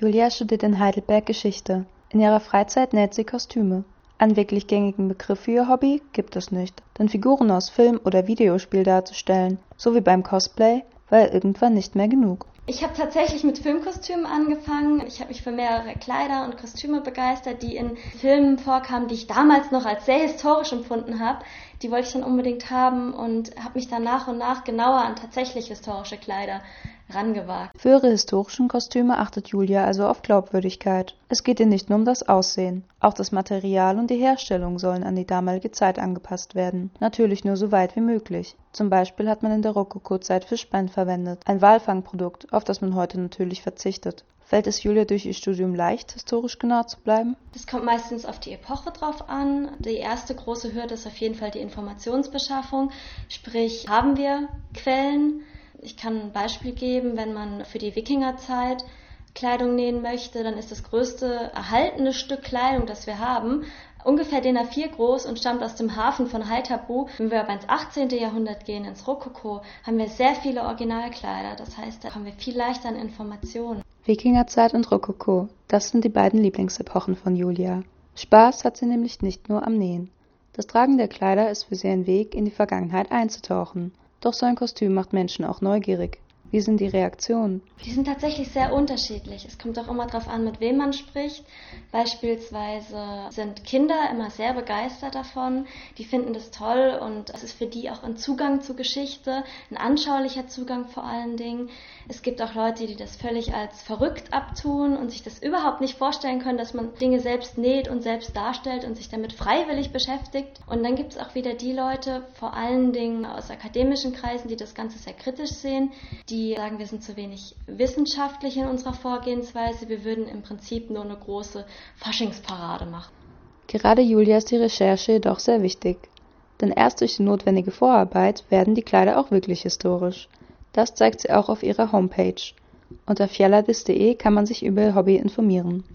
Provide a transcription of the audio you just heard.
Julia studiert in Heidelberg Geschichte. In ihrer Freizeit näht sie Kostüme. Einen wirklich gängigen Begriff für ihr Hobby gibt es nicht, denn Figuren aus Film oder Videospiel darzustellen, so wie beim Cosplay, war irgendwann nicht mehr genug. Ich habe tatsächlich mit Filmkostümen angefangen. Ich habe mich für mehrere Kleider und Kostüme begeistert, die in Filmen vorkamen, die ich damals noch als sehr historisch empfunden habe. Die wollte ich dann unbedingt haben und habe mich dann nach und nach genauer an tatsächlich historische Kleider rangewagt. Für ihre historischen Kostüme achtet Julia also auf Glaubwürdigkeit. Es geht ihr nicht nur um das Aussehen. Auch das Material und die Herstellung sollen an die damalige Zeit angepasst werden. Natürlich nur so weit wie möglich. Zum Beispiel hat man in der Rokoko-Zeit Fischbein verwendet, ein Walfangprodukt, auf das man heute natürlich verzichtet. Fällt es Julia durch ihr Studium leicht, historisch genau zu bleiben? Das kommt meistens auf die Epoche drauf an. Die erste große Hürde ist auf jeden Fall die Informationsbeschaffung. Sprich, haben wir Quellen? Ich kann ein Beispiel geben, wenn man für die Wikingerzeit Kleidung nähen möchte, dann ist das größte erhaltene Stück Kleidung, das wir haben, ungefähr DIN A4 groß und stammt aus dem Hafen von Haithabu. Wenn wir aber ins 18. Jahrhundert gehen, ins Rokoko, haben wir sehr viele Originalkleider. Das heißt, da haben wir viel leichter an Informationen. Wikingerzeit und Rokoko, das sind die beiden Lieblingsepochen von Julia. Spaß hat sie nämlich nicht nur am Nähen. Das Tragen der Kleider ist für sie ein Weg, in die Vergangenheit einzutauchen. Doch so ein Kostüm macht Menschen auch neugierig. Wie sind die Reaktionen? Die sind tatsächlich sehr unterschiedlich. Es kommt auch immer darauf an, mit wem man spricht. Beispielsweise sind Kinder immer sehr begeistert davon. Die finden das toll und es ist für die auch ein Zugang zur Geschichte, ein anschaulicher Zugang vor allen Dingen. Es gibt auch Leute, die das völlig als verrückt abtun und sich das überhaupt nicht vorstellen können, dass man Dinge selbst näht und selbst darstellt und sich damit freiwillig beschäftigt. Und dann gibt es auch wieder die Leute, vor allen Dingen aus akademischen Kreisen, die das Ganze sehr kritisch sehen, die die sagen, wir sind zu wenig wissenschaftlich in unserer Vorgehensweise. Wir würden im Prinzip nur eine große Faschingsparade machen. Gerade Julia ist die Recherche jedoch sehr wichtig. Denn erst durch die notwendige Vorarbeit werden die Kleider auch wirklich historisch. Das zeigt sie auch auf ihrer Homepage. Unter fjelladis.de kann man sich über ihr Hobby informieren